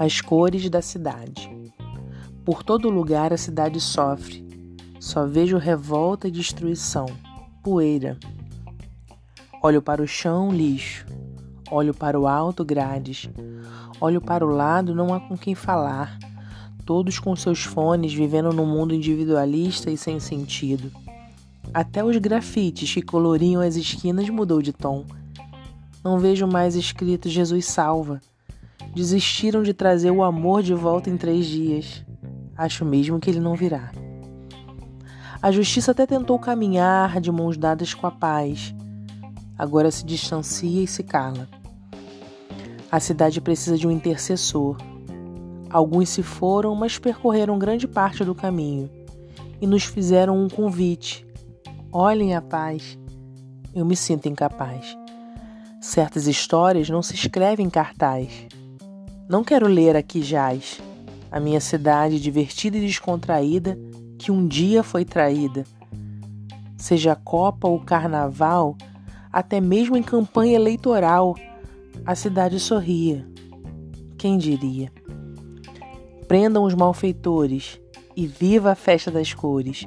As cores da cidade. Por todo lugar a cidade sofre. Só vejo revolta e destruição, poeira. Olho para o chão, lixo. Olho para o alto, grades. Olho para o lado, não há com quem falar. Todos com seus fones, vivendo num mundo individualista e sem sentido. Até os grafites que coloriam as esquinas mudou de tom. Não vejo mais escrito Jesus salva desistiram de trazer o amor de volta em três dias. Acho mesmo que ele não virá. A justiça até tentou caminhar de mãos dadas com a paz. Agora se distancia e se cala. A cidade precisa de um intercessor. Alguns se foram, mas percorreram grande parte do caminho e nos fizeram um convite. Olhem a paz. Eu me sinto incapaz. Certas histórias não se escrevem em cartaz. Não quero ler aqui jaz, a minha cidade divertida e descontraída que um dia foi traída. Seja Copa ou Carnaval, até mesmo em campanha eleitoral, a cidade sorria. Quem diria? Prendam os malfeitores e viva a festa das cores.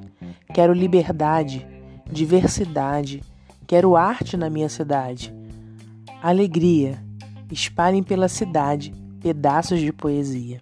Quero liberdade, diversidade, quero arte na minha cidade. Alegria, espalhem pela cidade pedaços de poesia.